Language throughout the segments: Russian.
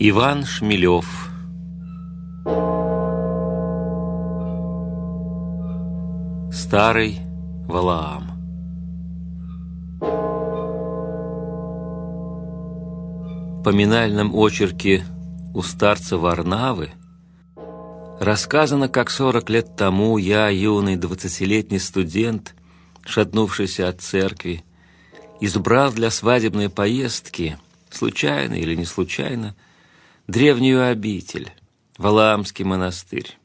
Иван Шмелев. Старый Валаам. В поминальном очерке у старца Варнавы рассказано, как сорок лет тому я, юный двадцатилетний студент, шатнувшийся от церкви, избрал для свадебной поездки, случайно или не случайно, древнюю обитель, Валаамский монастырь.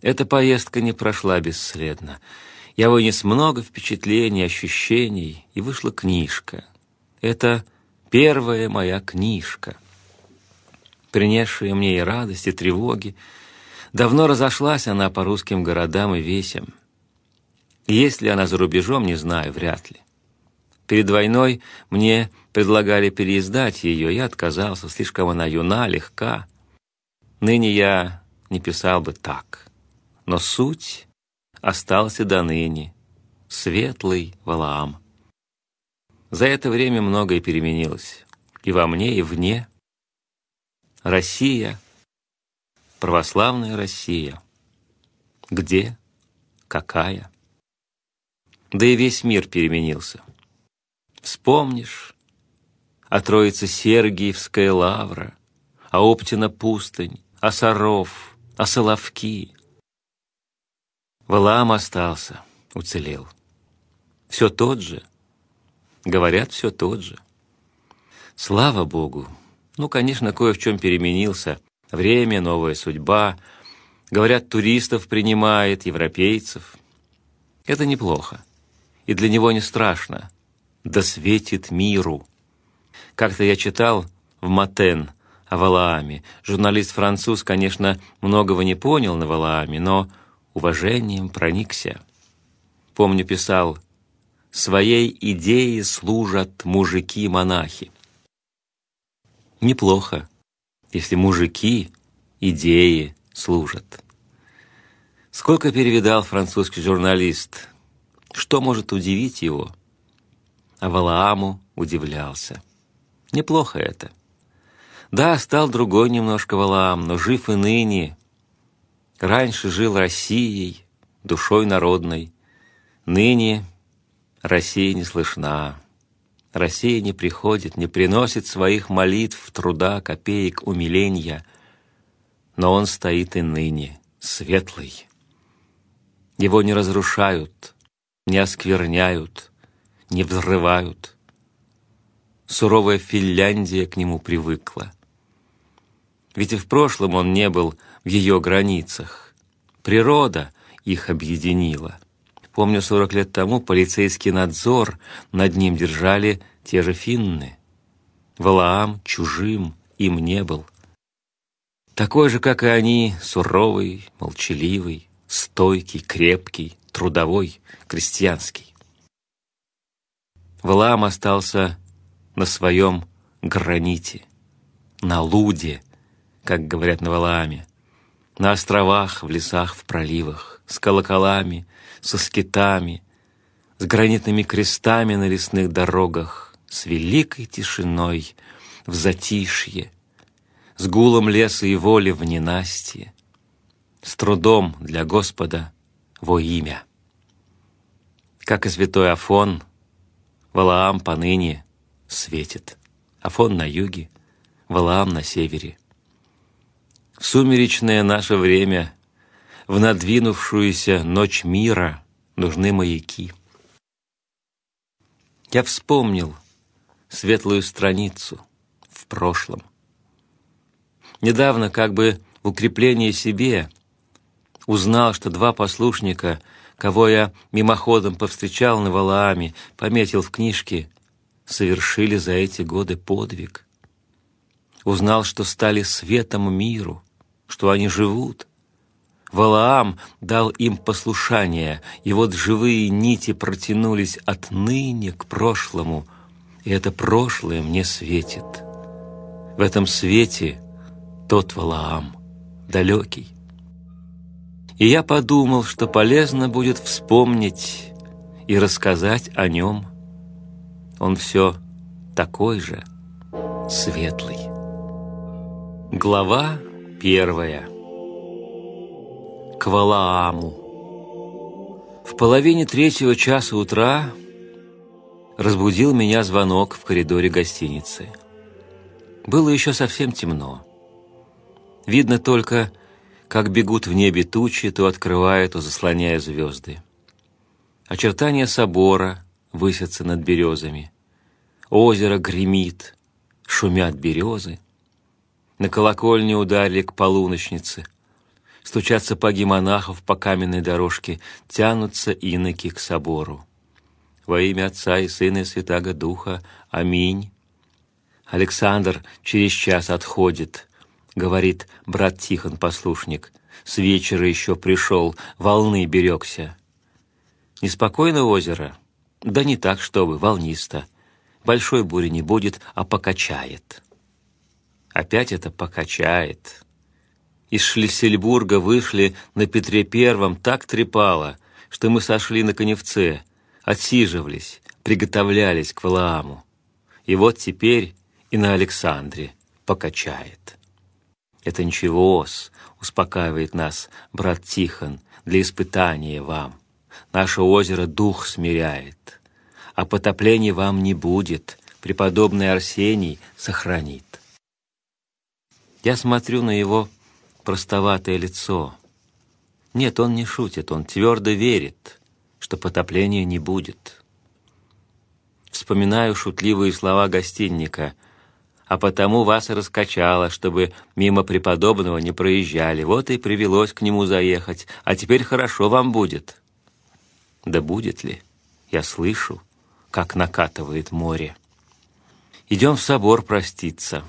Эта поездка не прошла бесследно. Я вынес много впечатлений, ощущений, и вышла книжка. Это первая моя книжка, принесшая мне и радость, и тревоги. Давно разошлась она по русским городам и весям. Есть ли она за рубежом, не знаю, вряд ли. Перед войной мне предлагали переиздать ее, я отказался, слишком она юна, легка. Ныне я не писал бы так, но суть осталась и до ныне. Светлый Валаам. За это время многое переменилось. И во мне, и вне. Россия, православная Россия. Где? Какая? Да и весь мир переменился. Вспомнишь, а Троица Сергиевская лавра, а Оптина пустынь, а Саров, а Соловки. Валаам остался, уцелел. Все тот же, говорят, все тот же. Слава Богу! Ну, конечно, кое в чем переменился. Время, новая судьба. Говорят, туристов принимает, европейцев. Это неплохо. И для него не страшно да светит миру. Как-то я читал в Матен о Валааме. Журналист-француз, конечно, многого не понял на Валааме, но уважением проникся. Помню, писал, «Своей идее служат мужики-монахи». Неплохо, если мужики идеи служат. Сколько перевидал французский журналист, что может удивить его – а Валааму удивлялся. Неплохо это. Да, стал другой немножко Валаам, но жив и ныне. Раньше жил Россией, душой народной. Ныне Россия не слышна. Россия не приходит, не приносит своих молитв, труда, копеек, умиления. Но он стоит и ныне, светлый. Его не разрушают, не оскверняют, не взрывают. Суровая Финляндия к нему привыкла. Ведь и в прошлом он не был в ее границах. Природа их объединила. Помню, сорок лет тому полицейский надзор над ним держали те же финны. Валаам чужим им не был. Такой же, как и они, суровый, молчаливый, стойкий, крепкий, трудовой, крестьянский. Валаам остался на своем граните, на луде, как говорят на Валааме, на островах, в лесах, в проливах, с колоколами, со скитами, с гранитными крестами на лесных дорогах, с великой тишиной в затишье, с гулом леса и воли в ненастье, с трудом для Господа во имя. Как и святой Афон — Валаам поныне светит, Афон на юге, Валаам на севере. В сумеречное наше время, в надвинувшуюся ночь мира нужны маяки. Я вспомнил светлую страницу в прошлом. Недавно, как бы в себе, узнал, что два послушника — кого я мимоходом повстречал на Валааме, пометил в книжке, совершили за эти годы подвиг. Узнал, что стали светом миру, что они живут. Валаам дал им послушание, и вот живые нити протянулись от ныне к прошлому, и это прошлое мне светит. В этом свете тот Валаам, далекий, и я подумал, что полезно будет вспомнить и рассказать о нем. Он все такой же светлый. Глава первая. К Валааму. В половине третьего часа утра разбудил меня звонок в коридоре гостиницы. Было еще совсем темно. Видно только, как бегут в небе тучи, то открывая, то заслоняя звезды. Очертания собора высятся над березами. Озеро гремит, шумят березы. На колокольне ударили к полуночнице. Стучат сапоги монахов по каменной дорожке, тянутся иноки к собору. Во имя Отца и Сына и Святаго Духа. Аминь. Александр через час отходит, говорит брат Тихон, послушник. С вечера еще пришел, волны берегся. Неспокойно озеро? Да не так, чтобы, волнисто. Большой бури не будет, а покачает. Опять это покачает. Из Шлиссельбурга вышли на Петре Первом так трепало, что мы сошли на коневце, отсиживались, приготовлялись к Валааму. И вот теперь и на Александре покачает. Это ничего-с, успокаивает нас брат Тихон, для испытания вам. Наше озеро дух смиряет. А потопления вам не будет, преподобный Арсений сохранит. Я смотрю на его простоватое лицо. Нет, он не шутит, он твердо верит, что потопления не будет. Вспоминаю шутливые слова гостинника, а потому вас и раскачало, чтобы мимо преподобного не проезжали. Вот и привелось к нему заехать, а теперь хорошо вам будет. Да будет ли? Я слышу, как накатывает море. Идем в собор проститься.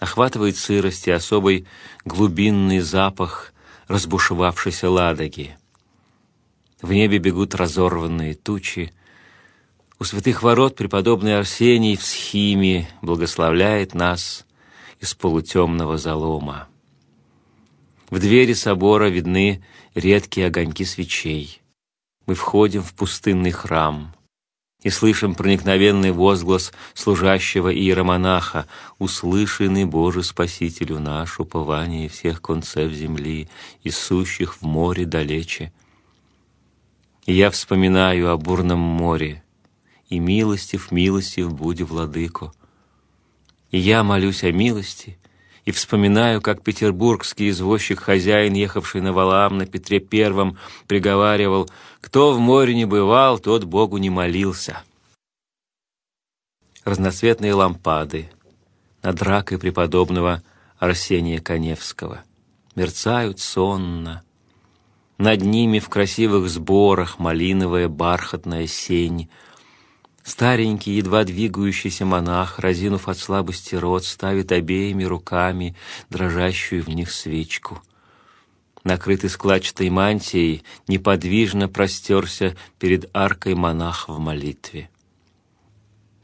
Охватывает сырость и особый глубинный запах разбушевавшейся ладоги. В небе бегут разорванные тучи. У святых ворот преподобный Арсений в схиме благословляет нас из полутемного залома. В двери собора видны редкие огоньки свечей мы входим в пустынный храм и слышим проникновенный возглас служащего иеромонаха «Услышанный Боже Спасителю наш, упование всех концев земли и сущих в море далече». И я вспоминаю о бурном море, и милостив, милостив буди, владыко. И я молюсь о милости, и вспоминаю, как петербургский извозчик-хозяин, ехавший на Валаам на Петре Первом, приговаривал «Кто в море не бывал, тот Богу не молился». Разноцветные лампады над ракой преподобного Арсения Коневского мерцают сонно. Над ними в красивых сборах малиновая бархатная сень — Старенький, едва двигающийся монах, разинув от слабости рот, ставит обеими руками дрожащую в них свечку. Накрытый складчатой мантией, неподвижно простерся перед аркой монах в молитве.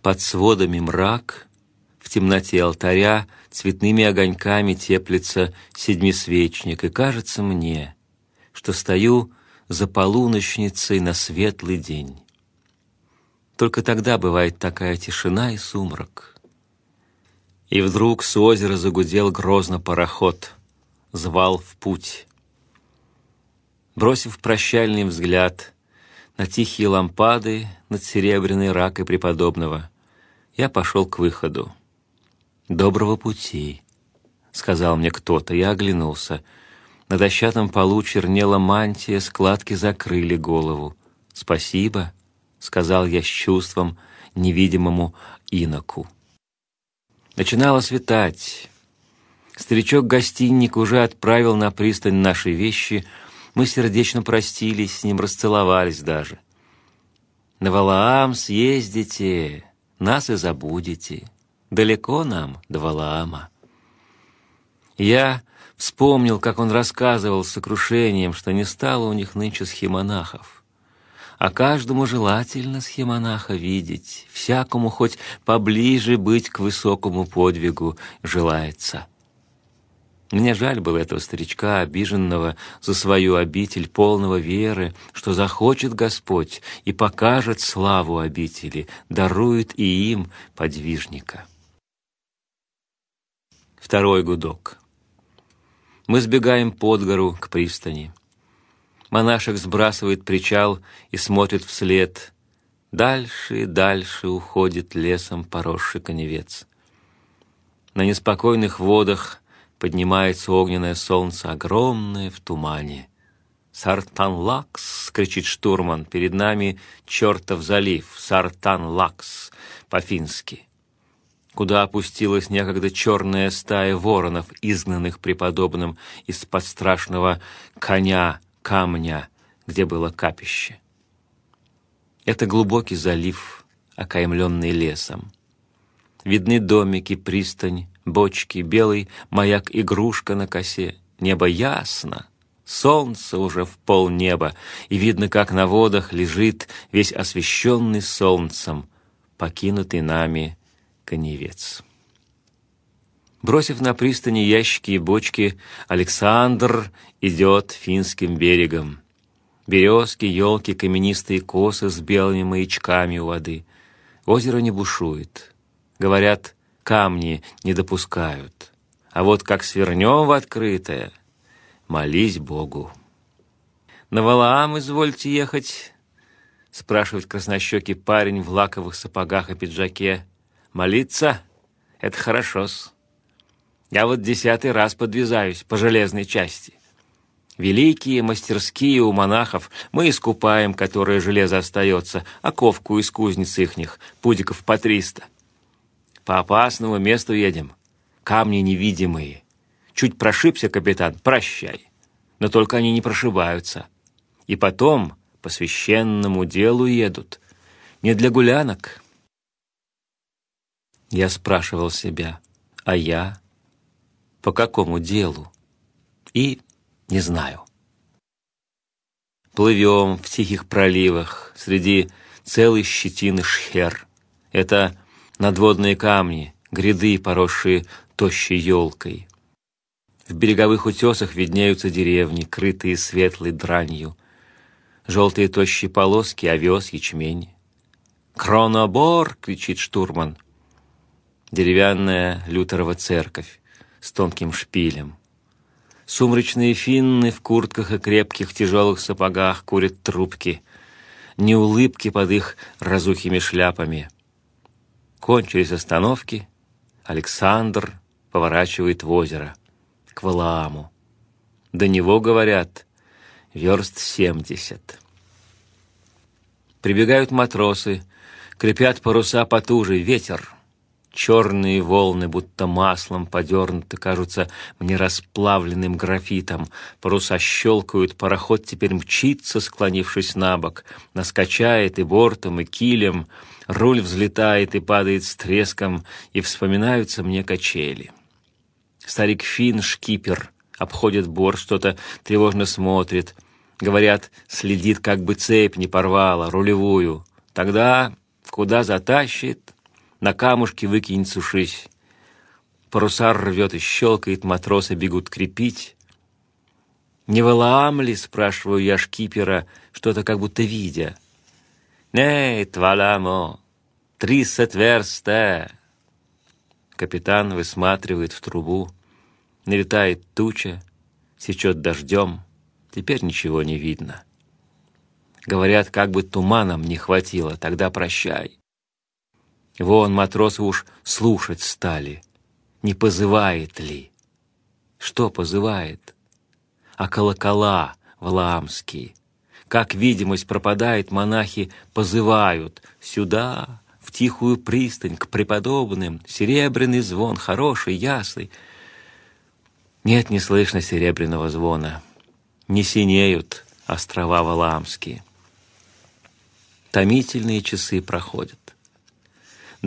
Под сводами мрак, в темноте алтаря цветными огоньками теплится седьмисвечник, и кажется мне, что стою за полуночницей на светлый день. Только тогда бывает такая тишина и сумрак. И вдруг с озера загудел грозно пароход, звал в путь. Бросив прощальный взгляд на тихие лампады над серебряной ракой преподобного, я пошел к выходу. «Доброго пути», — сказал мне кто-то, я оглянулся. На дощатом полу чернела мантия, складки закрыли голову. «Спасибо», сказал я с чувством невидимому иноку. Начинало светать. Старичок-гостинник уже отправил на пристань наши вещи. Мы сердечно простились, с ним расцеловались даже. На Валаам съездите, нас и забудете. Далеко нам до Валаама. Я вспомнил, как он рассказывал с сокрушением, что не стало у них нынче схемонахов а каждому желательно схемонаха видеть, всякому хоть поближе быть к высокому подвигу желается. Мне жаль было этого старичка, обиженного за свою обитель, полного веры, что захочет Господь и покажет славу обители, дарует и им подвижника. Второй гудок. Мы сбегаем под гору к пристани. Монашек сбрасывает причал и смотрит вслед. Дальше и дальше уходит лесом поросший коневец. На неспокойных водах поднимается огненное солнце, огромное в тумане. «Сартан-Лакс!» — кричит штурман. «Перед нами чертов залив! Сартан-Лакс!» по-фински. Куда опустилась некогда черная стая воронов, изгнанных преподобным из-под страшного коня камня, где было капище. Это глубокий залив, окаймленный лесом. Видны домики, пристань, бочки, белый маяк-игрушка на косе. Небо ясно, солнце уже в полнеба, и видно, как на водах лежит весь освещенный солнцем, покинутый нами коневец. Бросив на пристани ящики и бочки, Александр идет финским берегом. Березки, елки, каменистые косы с белыми маячками у воды. Озеро не бушует. Говорят, камни не допускают. А вот как свернем в открытое, молись Богу. На Валаам извольте ехать, спрашивает краснощекий парень в лаковых сапогах и пиджаке. Молиться — это хорошо-с. Я вот десятый раз подвязаюсь по железной части. Великие мастерские у монахов мы искупаем, которое железо остается, а ковку из кузниц ихних, пудиков по триста. По опасному месту едем. Камни невидимые. Чуть прошибся капитан, прощай. Но только они не прошибаются. И потом по священному делу едут. Не для гулянок. Я спрашивал себя, а я по какому делу? И не знаю. Плывем в тихих проливах среди целой щетины шхер. Это надводные камни, гряды, поросшие тощей елкой. В береговых утесах виднеются деревни, крытые светлой дранью. Желтые тощие полоски, овес, ячмень. «Кронобор!» — кричит штурман. Деревянная лютерова церковь с тонким шпилем. Сумрачные финны в куртках и крепких тяжелых сапогах курят трубки. Не улыбки под их разухими шляпами. Кончились остановки. Александр поворачивает в озеро, к Валааму. До него, говорят, верст семьдесят. Прибегают матросы, крепят паруса потуже, ветер — Черные волны, будто маслом подернуты, кажутся мне расплавленным графитом. Паруса щелкают, пароход теперь мчится, склонившись на бок. Наскочает и бортом, и килем. Руль взлетает и падает с треском, и вспоминаются мне качели. Старик Фин, шкипер, обходит борт, что-то тревожно смотрит. Говорят, следит, как бы цепь не порвала, рулевую. Тогда куда затащит, на камушки выкинет сушись. Паруса рвет и щелкает, матросы бегут крепить. «Не Валаам ли?» — спрашиваю я шкипера, что-то как будто видя. «Нет, Валамо, тридцать версте!» Капитан высматривает в трубу. Налетает туча, сечет дождем. Теперь ничего не видно. Говорят, как бы туманом не хватило, тогда прощай. Вон матросы уж слушать стали, не позывает ли. Что позывает? А колокола валаамские. Как видимость пропадает, монахи позывают сюда, в тихую пристань, к преподобным, серебряный звон, хороший, ясный. Нет, не слышно серебряного звона. Не синеют острова Валаамские. Томительные часы проходят.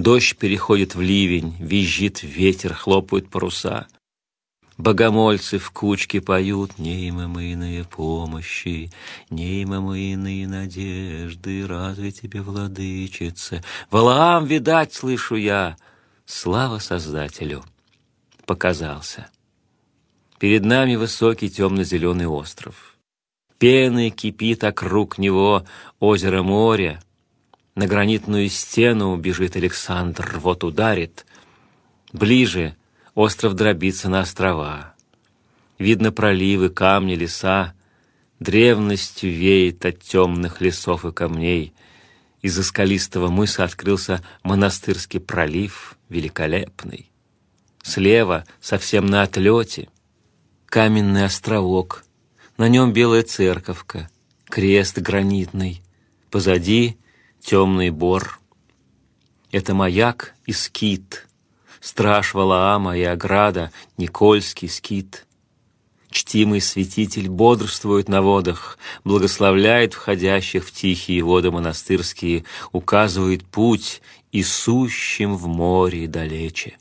Дождь переходит в ливень, визжит ветер, хлопают паруса. Богомольцы в кучке поют Неимомыйные помощи, Неимомыйные надежды, Разве тебе, владычица? Валаам, видать, слышу я, Слава Создателю! Показался. Перед нами высокий темно-зеленый остров. Пены кипит округ него озеро моря, на гранитную стену бежит Александр, вот ударит. Ближе Остров дробится на острова. Видно проливы, камни, леса. Древностью веет от темных лесов и камней. Из-за скалистого мыса открылся монастырский пролив, великолепный. Слева, совсем на отлете, каменный островок. На нем белая церковка, крест гранитный. Позади темный бор. Это маяк и скит, страж Валаама и ограда, Никольский скит. Чтимый святитель бодрствует на водах, благословляет входящих в тихие воды монастырские, указывает путь и сущим в море далече.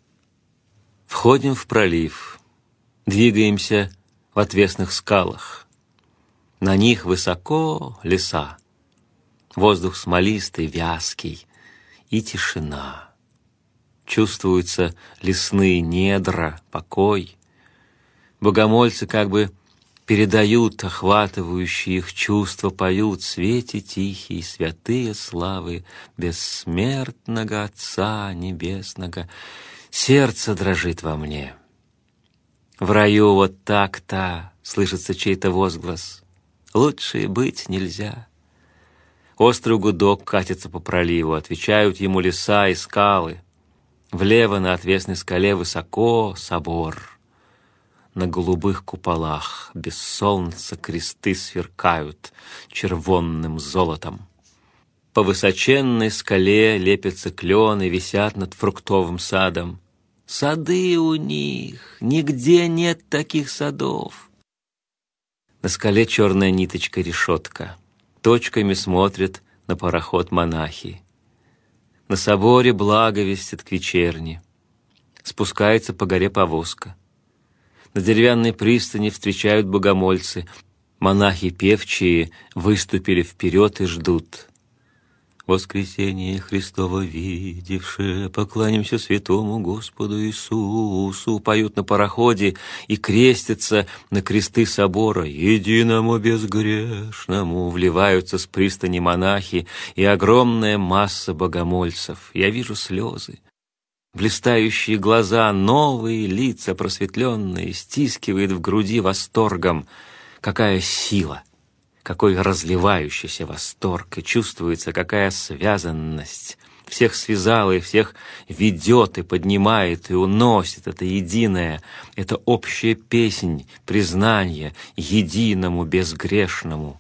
Входим в пролив, двигаемся в отвесных скалах. На них высоко леса, воздух смолистый, вязкий и тишина. Чувствуются лесные недра, покой. Богомольцы как бы передают охватывающие их чувства, поют свете тихие, святые славы бессмертного Отца Небесного. Сердце дрожит во мне. В раю вот так-то слышится чей-то возглас. Лучше быть нельзя. Острый гудок катится по проливу, отвечают ему леса и скалы. Влево на отвесной скале высоко собор. На голубых куполах без солнца кресты сверкают червонным золотом. По высоченной скале лепятся клены, висят над фруктовым садом. Сады у них, нигде нет таких садов. На скале черная ниточка решетка. Точками смотрят на пароход монахи. На соборе благовестят к вечерне. Спускается по горе повозка. На деревянной пристани встречают богомольцы. Монахи певчие выступили вперед и ждут воскресение Христово видевшее, поклонимся святому Господу Иисусу, поют на пароходе и крестятся на кресты собора, единому безгрешному, вливаются с пристани монахи и огромная масса богомольцев. Я вижу слезы. Блистающие глаза, новые лица просветленные, стискивает в груди восторгом. Какая сила! Какой разливающийся восторг, и чувствуется, какая связанность. Всех связала и всех ведет и поднимает и уносит. Это единое, это общая песнь, признание единому безгрешному.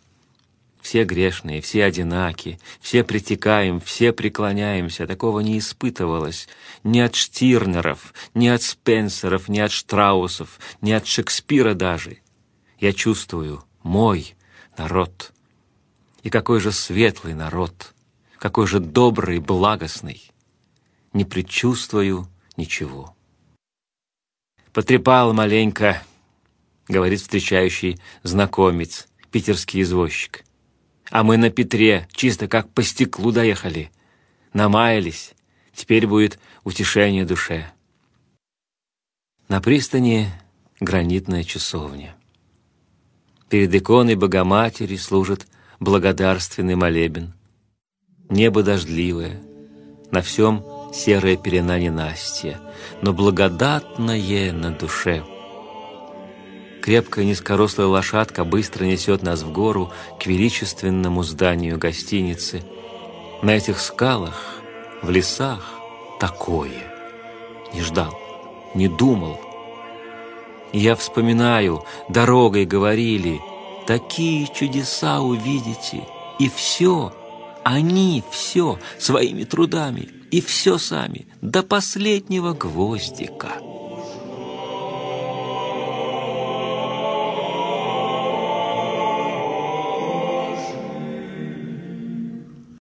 Все грешные, все одинаки, все притекаем, все преклоняемся. Такого не испытывалось ни от Штирнеров, ни от Спенсеров, ни от Штраусов, ни от Шекспира даже. Я чувствую, мой народ. И какой же светлый народ, какой же добрый, благостный. Не предчувствую ничего. Потрепал маленько, говорит встречающий знакомец, питерский извозчик. А мы на Петре чисто как по стеклу доехали. Намаялись. Теперь будет утешение душе. На пристани гранитная часовня. Перед иконой Богоматери служит благодарственный молебен. Небо дождливое, на всем серая пелена ненастья, но благодатное на душе. Крепкая низкорослая лошадка быстро несет нас в гору к величественному зданию гостиницы. На этих скалах, в лесах такое. Не ждал, не думал, я вспоминаю, дорогой говорили, такие чудеса увидите, и все, они все своими трудами, и все сами, до последнего гвоздика.